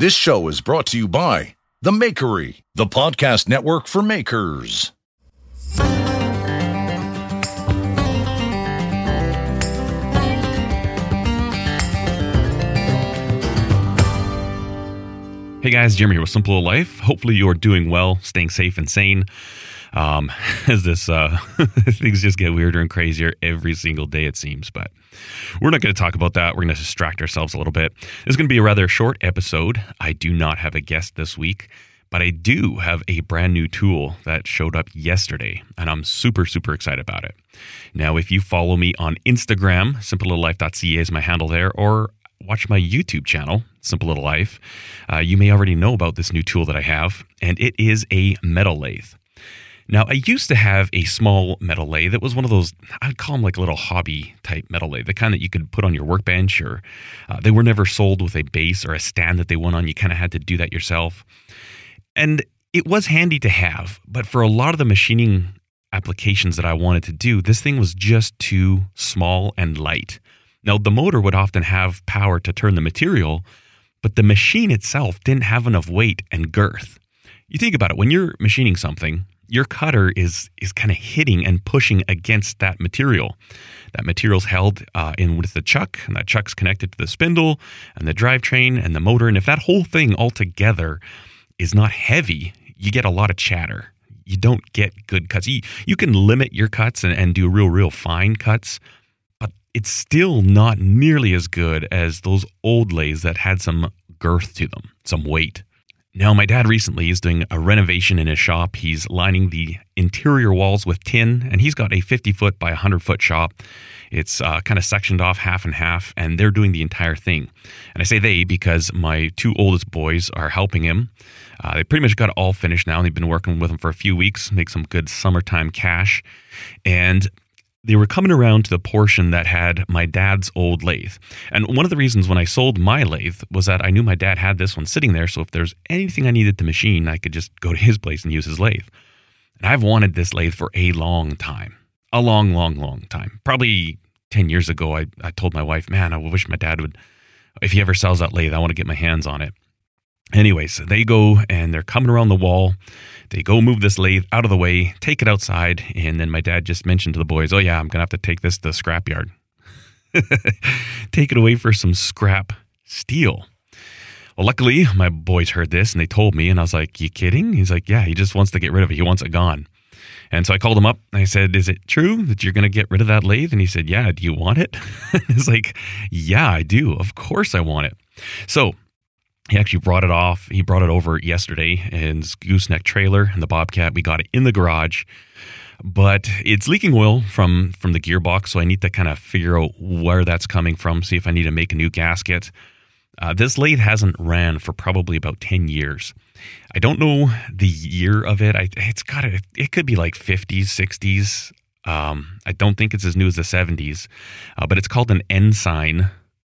This show is brought to you by The Makery, the podcast network for makers. Hey guys, Jeremy here with Simple Life. Hopefully you're doing well, staying safe and sane. Um, as this uh, things just get weirder and crazier every single day, it seems. But we're not going to talk about that. We're going to distract ourselves a little bit. This is going to be a rather short episode. I do not have a guest this week, but I do have a brand new tool that showed up yesterday, and I'm super, super excited about it. Now, if you follow me on Instagram, simplelittlelife.ca is my handle there, or watch my YouTube channel, Simple Little Life, uh, you may already know about this new tool that I have, and it is a metal lathe. Now, I used to have a small metal lathe that was one of those, I'd call them like a little hobby type metal lathe, the kind that you could put on your workbench, or uh, they were never sold with a base or a stand that they went on. You kind of had to do that yourself. And it was handy to have, but for a lot of the machining applications that I wanted to do, this thing was just too small and light. Now, the motor would often have power to turn the material, but the machine itself didn't have enough weight and girth. You think about it, when you're machining something, your cutter is is kind of hitting and pushing against that material. That material's held uh, in with the chuck, and that chuck's connected to the spindle and the drivetrain and the motor. And if that whole thing altogether is not heavy, you get a lot of chatter. You don't get good cuts. You, you can limit your cuts and, and do real, real fine cuts, but it's still not nearly as good as those old lathes that had some girth to them, some weight. Now, my dad recently is doing a renovation in his shop. He's lining the interior walls with tin, and he's got a 50 foot by 100 foot shop. It's uh, kind of sectioned off half and half, and they're doing the entire thing. And I say they because my two oldest boys are helping him. Uh, they pretty much got it all finished now. and They've been working with him for a few weeks, make some good summertime cash. And they were coming around to the portion that had my dad's old lathe. And one of the reasons when I sold my lathe was that I knew my dad had this one sitting there. So if there's anything I needed to machine, I could just go to his place and use his lathe. And I've wanted this lathe for a long time. A long, long, long time. Probably 10 years ago, I, I told my wife, man, I wish my dad would, if he ever sells that lathe, I want to get my hands on it. Anyways, they go and they're coming around the wall they go move this lathe out of the way, take it outside, and then my dad just mentioned to the boys, "Oh yeah, I'm gonna have to take this to the scrapyard, take it away for some scrap steel." Well, luckily, my boys heard this and they told me, and I was like, "You kidding?" He's like, "Yeah, he just wants to get rid of it. He wants it gone." And so I called him up. And I said, "Is it true that you're going to get rid of that lathe?" And he said, "Yeah. Do you want it?" He's like, "Yeah, I do. Of course, I want it." So he actually brought it off. He brought it over yesterday in his gooseneck trailer and the Bobcat. We got it in the garage, but it's leaking oil from from the gearbox. So I need to kind of figure out where that's coming from. See if I need to make a new gasket. Uh, this lathe hasn't ran for probably about ten years. I don't know the year of it. I, it's got it. It could be like fifties, sixties. Um, I don't think it's as new as the seventies, uh, but it's called an Ensign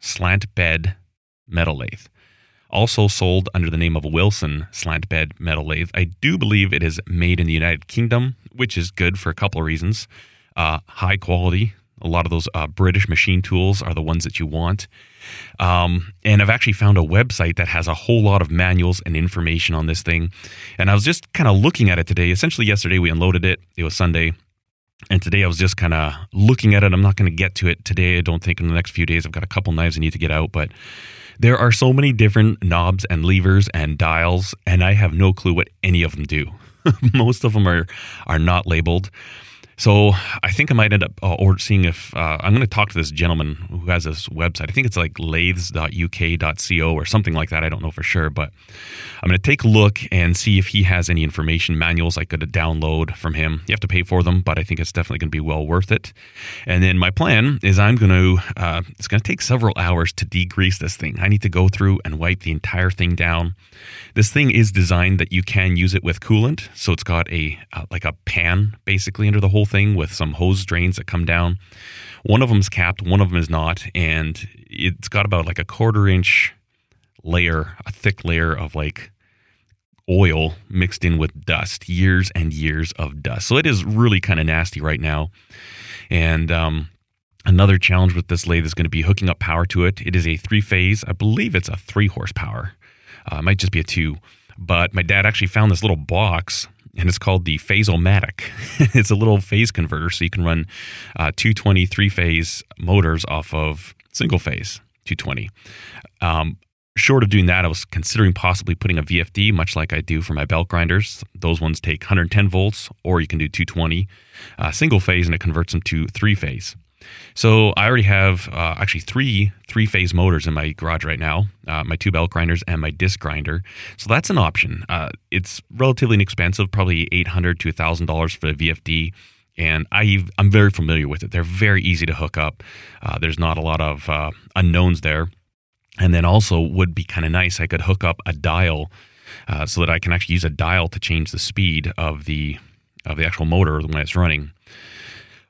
slant bed metal lathe also sold under the name of Wilson slant bed metal lathe. I do believe it is made in the United Kingdom, which is good for a couple of reasons. Uh, high quality. A lot of those uh, British machine tools are the ones that you want. Um, and I've actually found a website that has a whole lot of manuals and information on this thing. And I was just kind of looking at it today. Essentially, yesterday we unloaded it. It was Sunday. And today I was just kind of looking at it. I'm not going to get to it today. I don't think in the next few days. I've got a couple knives I need to get out, but there are so many different knobs and levers and dials, and I have no clue what any of them do. Most of them are are not labeled. So I think I might end up uh, or seeing if uh, I'm going to talk to this gentleman who has this website. I think it's like lathes.uk.co or something like that. I don't know for sure, but I'm going to take a look and see if he has any information manuals I could download from him. You have to pay for them, but I think it's definitely going to be well worth it. And then my plan is I'm going to uh, it's going to take several hours to degrease this thing. I need to go through and wipe the entire thing down. This thing is designed that you can use it with coolant, so it's got a uh, like a pan basically under the whole thing with some hose drains that come down. One of them's capped, one of them is not, and it's got about like a quarter inch layer, a thick layer of like oil mixed in with dust, years and years of dust. So it is really kind of nasty right now. And um, another challenge with this lathe is going to be hooking up power to it. It is a three phase, I believe it's a three horsepower Uh, might just be a two. But my dad actually found this little box and it's called the Phase-A-Matic. it's a little phase converter, so you can run uh, 220 three phase motors off of single phase 220. Um, short of doing that, I was considering possibly putting a VFD, much like I do for my belt grinders. Those ones take 110 volts, or you can do 220 uh, single phase, and it converts them to three phase. So I already have uh, actually three three phase motors in my garage right now, uh, my two belt grinders and my disc grinder. So that's an option. Uh, it's relatively inexpensive, probably eight hundred to thousand dollars for the VFD. And I, I'm very familiar with it. They're very easy to hook up. Uh, there's not a lot of uh, unknowns there. And then also would be kind of nice. I could hook up a dial uh, so that I can actually use a dial to change the speed of the of the actual motor when it's running.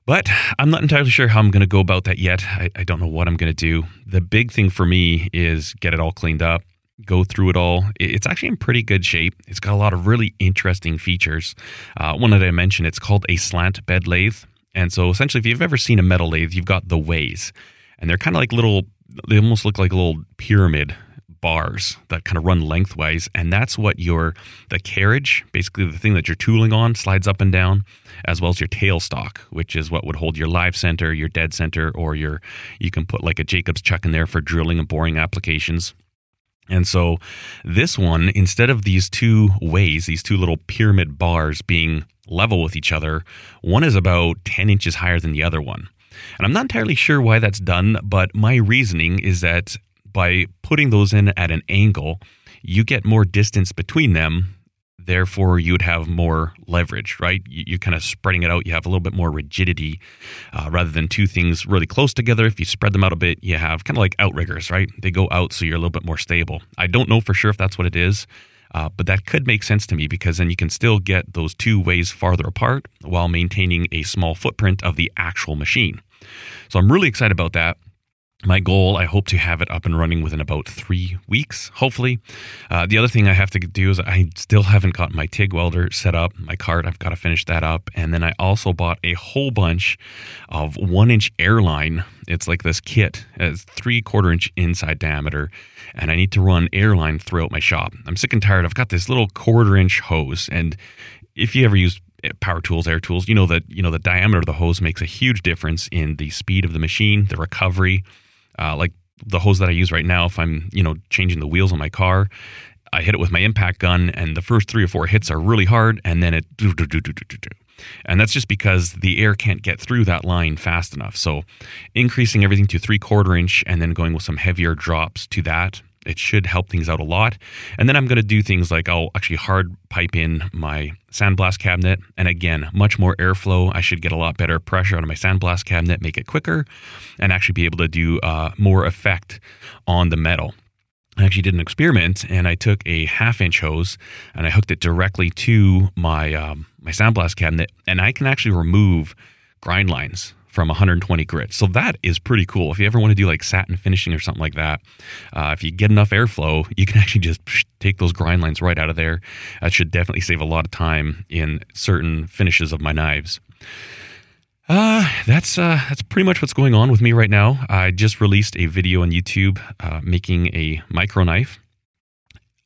But I'm not entirely sure how I'm going to go about that yet. I, I don't know what I'm going to do. The big thing for me is get it all cleaned up, go through it all. It's actually in pretty good shape. It's got a lot of really interesting features. Uh, one that I mentioned, it's called a slant bed lathe. And so essentially, if you've ever seen a metal lathe, you've got the ways, and they're kind of like little, they almost look like a little pyramid bars that kind of run lengthwise and that's what your the carriage basically the thing that you're tooling on slides up and down as well as your tailstock which is what would hold your live center your dead center or your you can put like a jacobs chuck in there for drilling and boring applications. And so this one instead of these two ways these two little pyramid bars being level with each other one is about 10 inches higher than the other one. And I'm not entirely sure why that's done, but my reasoning is that by putting those in at an angle, you get more distance between them. Therefore, you would have more leverage, right? You, are kind of spreading it out. You have a little bit more rigidity uh, rather than two things really close together. If you spread them out a bit, you have kind of like outriggers, right? They go out so you're a little bit more stable. I don't know for sure if that's what it is. Uh, but that could make sense to me because then you can still get those two ways farther apart while maintaining a small footprint of the actual machine. So I'm really excited about that my goal i hope to have it up and running within about three weeks hopefully. Uh, the other thing i have to do is i still haven't got my tig welder set up my cart i've got to finish that up. And then i also bought a whole bunch of one inch airline. It's like this kit it's three quarter inch inside diameter and i need to run airline throughout my shop. I'm sick and tired i've got this little quarter inch hose and if you ever use power tools, air tools, you know that you know the diameter of the hose makes a huge difference in the speed of the machine, the recovery, uh, like the hose that I use right now, if I'm you know changing the wheels on my car, I hit it with my impact gun, and the first three or four hits are really hard, and then it do do do do do do. And that's just because the air can't get through that line fast enough. So, increasing everything to three quarter inch and then going with some heavier drops to that it should help things out a lot. And then I'm going to do things like I'll actually hard pipe in my sandblast cabinet. And again, much more airflow. I should get a lot better pressure out of my sandblast cabinet, make it quicker, and actually be able to do uh, more effect on the metal. I actually did an experiment and I took a half inch hose and I hooked it directly to my um, my sandblast cabinet and I can actually remove grind lines from 120 grit. So that is pretty cool. If you ever want to do like satin finishing or something like that, uh, if you get enough airflow, you can actually just take those grind lines right out of there. That should definitely save a lot of time in certain finishes of my knives. Uh, that's uh, that's pretty much what's going on with me right now. I just released a video on YouTube uh, making a micro knife.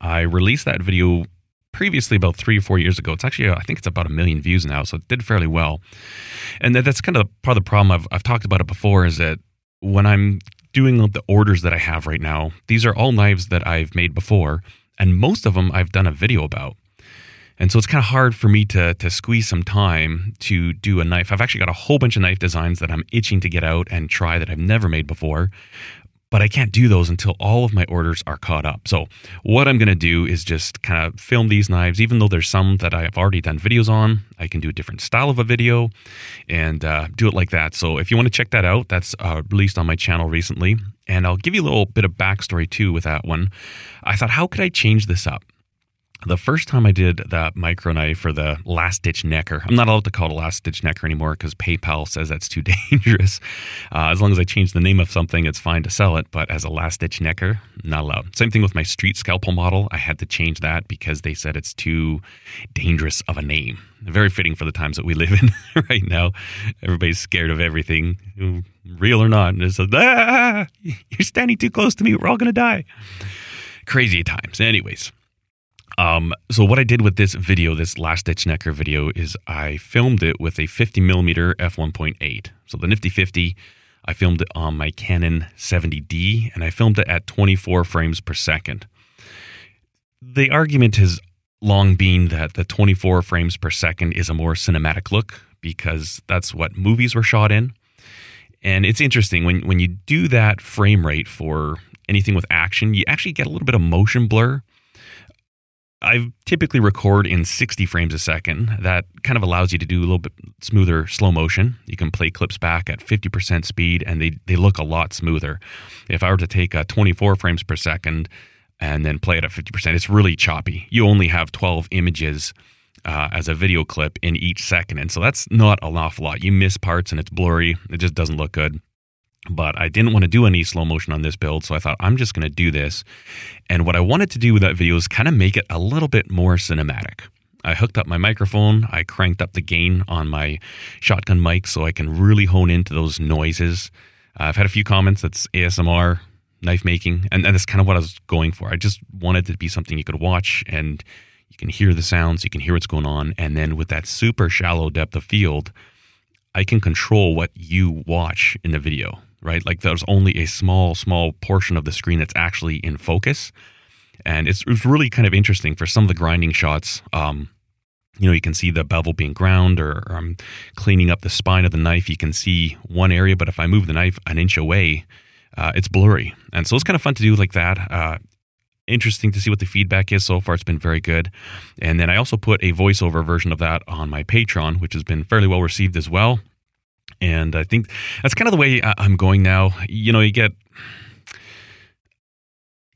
I released that video previously about three or four years ago. It's actually, uh, I think it's about a million views now, so it did fairly well. And that, that's kind of part of the problem. I've, I've talked about it before is that when I'm doing the orders that I have right now, these are all knives that I've made before, and most of them I've done a video about. And so it's kind of hard for me to to squeeze some time to do a knife. I've actually got a whole bunch of knife designs that I'm itching to get out and try that I've never made before but I can't do those until all of my orders are caught up. So, what I'm going to do is just kind of film these knives, even though there's some that I have already done videos on. I can do a different style of a video and uh, do it like that. So, if you want to check that out, that's uh, released on my channel recently. And I'll give you a little bit of backstory too with that one. I thought, how could I change this up? The first time I did that micro knife for the last ditch necker, I'm not allowed to call it a last ditch necker anymore because PayPal says that's too dangerous. Uh, as long as I change the name of something, it's fine to sell it. But as a last ditch necker, not allowed. Same thing with my street scalpel model. I had to change that because they said it's too dangerous of a name. Very fitting for the times that we live in right now. Everybody's scared of everything, real or not. And it's like, ah, you're standing too close to me. We're all going to die. crazy times. Anyways, um, so what I did with this video, this last ditch necker video, is I filmed it with a 50 millimeter f1.8. So the Nifty 50, I filmed it on my Canon 70D, and I filmed it at 24 frames per second. The argument has long been that the 24 frames per second is a more cinematic look because that's what movies were shot in. And it's interesting when when you do that frame rate for anything with action, you actually get a little bit of motion blur. I typically record in 60 frames a second. That kind of allows you to do a little bit smoother slow motion. You can play clips back at 50% speed and they, they look a lot smoother. If I were to take a 24 frames per second and then play it at 50%, it's really choppy. You only have 12 images uh, as a video clip in each second. And so that's not an awful lot. You miss parts and it's blurry, it just doesn't look good but I didn't want to do any slow motion on this build, so I thought I'm just going to do this. And what I wanted to do with that video is kind of make it a little bit more cinematic. I hooked up my microphone, I cranked up the gain on my shotgun mic so I can really hone into those noises. Uh, I've had a few comments that's ASMR, knife making, and, and that's kind of what I was going for. I just wanted it to be something you could watch and you can hear the sounds, you can hear what's going on, and then with that super shallow depth of field, I can control what you watch in the video right? Like there's only a small, small portion of the screen that's actually in focus. And it's, it's really kind of interesting for some of the grinding shots. Um, you know, you can see the bevel being ground or, or, I'm cleaning up the spine of the knife. You can see one area, but if I move the knife an inch away, uh, it's blurry. And so it's kind of fun to do like that. Uh, interesting to see what the feedback is so far. It's been very good. And then I also put a voiceover version of that on my Patreon, which has been fairly well received as well. And I think that's kind of the way uh, I'm going now. You know, you get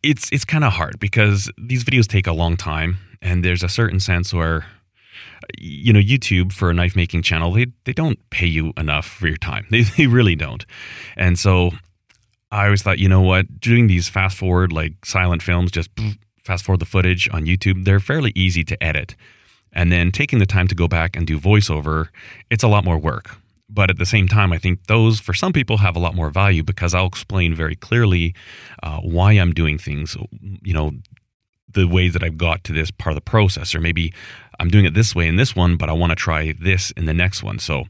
it's it's kind of hard because these videos take a long time and there's a certain sense where you know youtube for a knife making channel they, they don't pay you enough for your time. They, they really don't. And so i always thought you know what? Doing these fast forward like silent films just fast forward the footage on youtube they're fairly easy to edit. And then taking the time to go back and do voiceover it's a lot more work but at the same time, I think those for some people have a lot more value because I'll explain very clearly uh, why I'm doing things. You know, the way that I've got to this part of the process, or maybe I'm doing it this way in this one, but I want to try this in the next one. So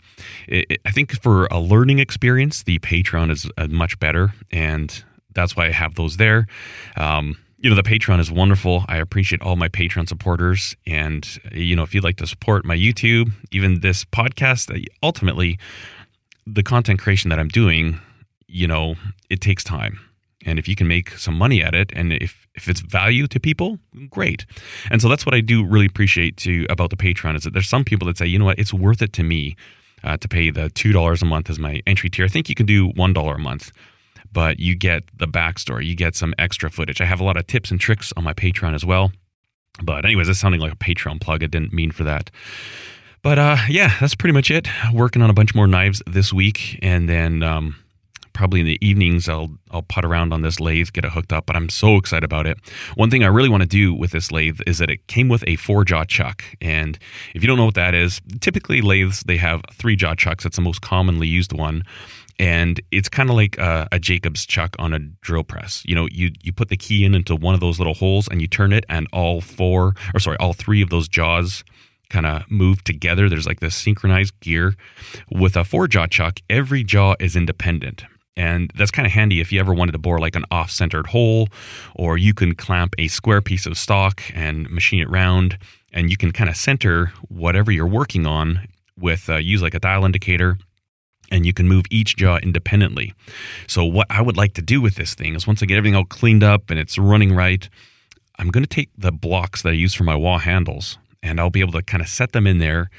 it, it, I think for a learning experience, the Patreon is uh, much better, and that's why I have those there. Um, you know, the Patreon is wonderful. I appreciate all my Patreon supporters. And, you know, if you'd like to support my YouTube, even this podcast, ultimately, the content creation that I'm doing, you know, it takes time. And if you can make some money at it, and if, if it's value to people, great. And so that's what I do really appreciate to about the Patreon is that there's some people that say, you know what, it's worth it to me uh, to pay the two dollars a month as my entry tier. I think you can do one dollar a month but you get the backstory, you get some extra footage. I have a lot of tips and tricks on my Patreon as well. But anyways, that's sounding like a Patreon plug. I didn't mean for that. But uh, yeah, that's pretty much it. Working on a bunch more knives this week, and then um, probably in the evenings I'll I'll putt around on this lathe, get it hooked up. But I'm so excited about it. One thing I really want to do with this lathe is that it came with a four jaw chuck, and if you don't know what that is, typically lathes they have three jaw chucks. That's the most commonly used one and it's kind of like a, a, Jacob's chuck on a drill press. You know, you you put the key in into one of those little holes and you turn it, and all four, or sorry, all three of those jaws kind of move together. There's like this synchronized gear. With a four jaw chuck, every jaw is independent. And that's kind of handy if you ever wanted to bore like an off centered hole, or you can clamp a square piece of stock and machine it round, and you can kind of center whatever you're working on with uh, use like a dial indicator and you can move each jaw independently. So, what I would like to do with this thing is once I get everything all cleaned up and it's running right, I'm going to take the blocks that I use for my wa handles and I'll be able to kind of set them in there,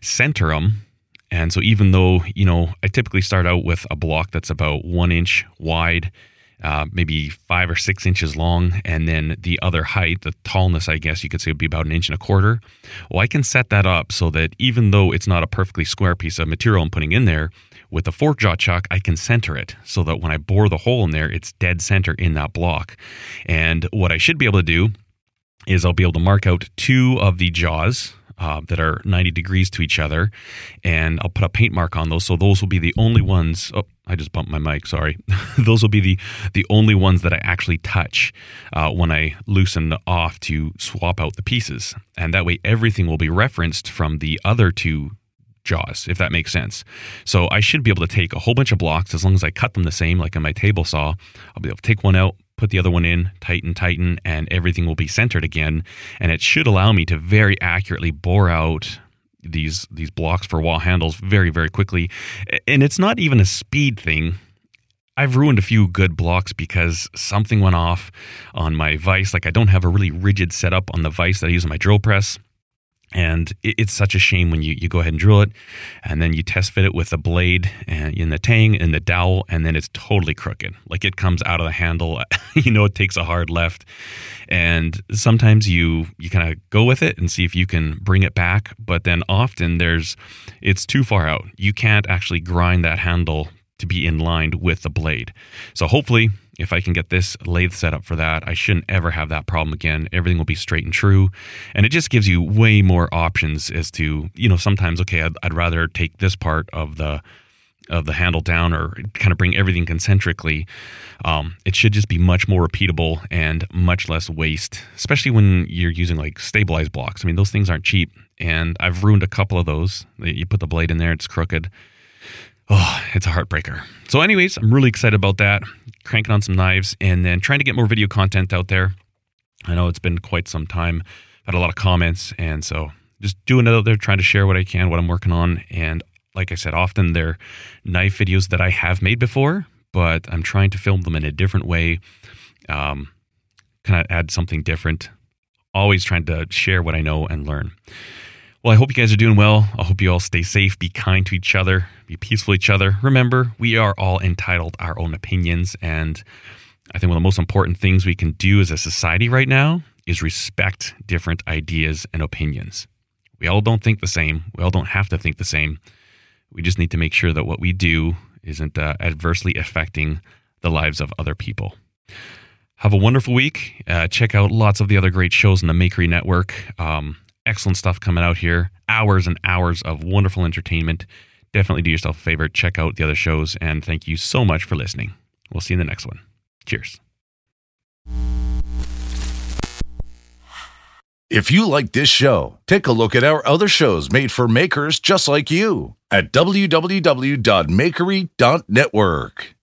center them. And so, even though, you know, I typically start out with a block that's about one inch wide uh, maybe five or six inches long, and then the other height, the tallness, I guess you could say, would be about an inch and a quarter. Well, I can set that up so that even though it's not a perfectly square piece of material I'm putting in there, with the four jaw chuck, I can center it so that when I bore the hole in there, it's dead center in that block. And what I should be able to do is I'll be able to mark out two of the jaws uh, that are 90 degrees to each other, and I'll put a paint mark on those. So those will be the only ones. Oh, I just bumped my mic. Sorry. those will be the the only ones that I actually touch uh, when I loosen off to swap out the pieces, and that way everything will be referenced from the other two jaws, if that makes sense. So I should be able to take a whole bunch of blocks as long as I cut them the same, like in my table saw. I'll be able to take one out, put the other one in, tighten, tighten, and everything will be centered again. And it should allow me to very accurately bore out these these blocks for wa handles very very quickly. And it's not even a speed thing. I've ruined a few good blocks because something went off on my vise. Like I don't have a really rigid setup on the vise that I use in my drill press. And it's such a shame when you, you go ahead and drill it and then you test fit it with a blade and in the tang and the dowel and then it's totally crooked. Like it comes out of the handle, you know, it takes a hard left. And sometimes you you kind of go with it and see if you can bring it back, but then often there's it's too far out. You can't actually grind that handle to be in line with the blade. So hopefully if I can get this lathe set up for that, I shouldn't ever have that problem again. Everything will be straight and true. And it just gives you way more options as to, you know, sometimes, okay, I'd, I'd rather take this part of the of the handle down or kind of bring everything concentrically, um, it should just be much more repeatable and much less waste, especially when you're using like stabilized blocks. I mean, those things aren't cheap, and I've ruined a couple of those. You put the blade in there, it's crooked. Oh, it's a heartbreaker. So, anyways, I'm really excited about that cranking on some knives, and then trying to get more video content out there. I know it's been quite some time. Had a lot of comments, and so just doing it out there, trying to share what I can, what I'm working on. And like I said, often they're knife videos that I have made before, but I'm trying to film them in a different way, um, kind of add something different. Always trying to share what I know and learn. Well, I hope you guys are doing well. I hope you all stay safe, be kind to each other, be peaceful to each other. Remember, we are all entitled our own opinions. And I think one of the most important things we can do as a society right now is respect different ideas and opinions. We all don't think the same. We all don't have to think the same. We just need to make sure that what we do isn't uh, adversely affecting the lives of other people. Have a wonderful week. Uh, check out lots of the other great shows in the Makery Network. Um, excellent stuff coming out here. Hours and hours of wonderful entertainment. Definitely do yourself a favor, check out the other shows, and thank you so much for listening. We'll see you in the next one. Cheers. If you like this show, take a look at our other shows made for makers just like you at www.makery.network.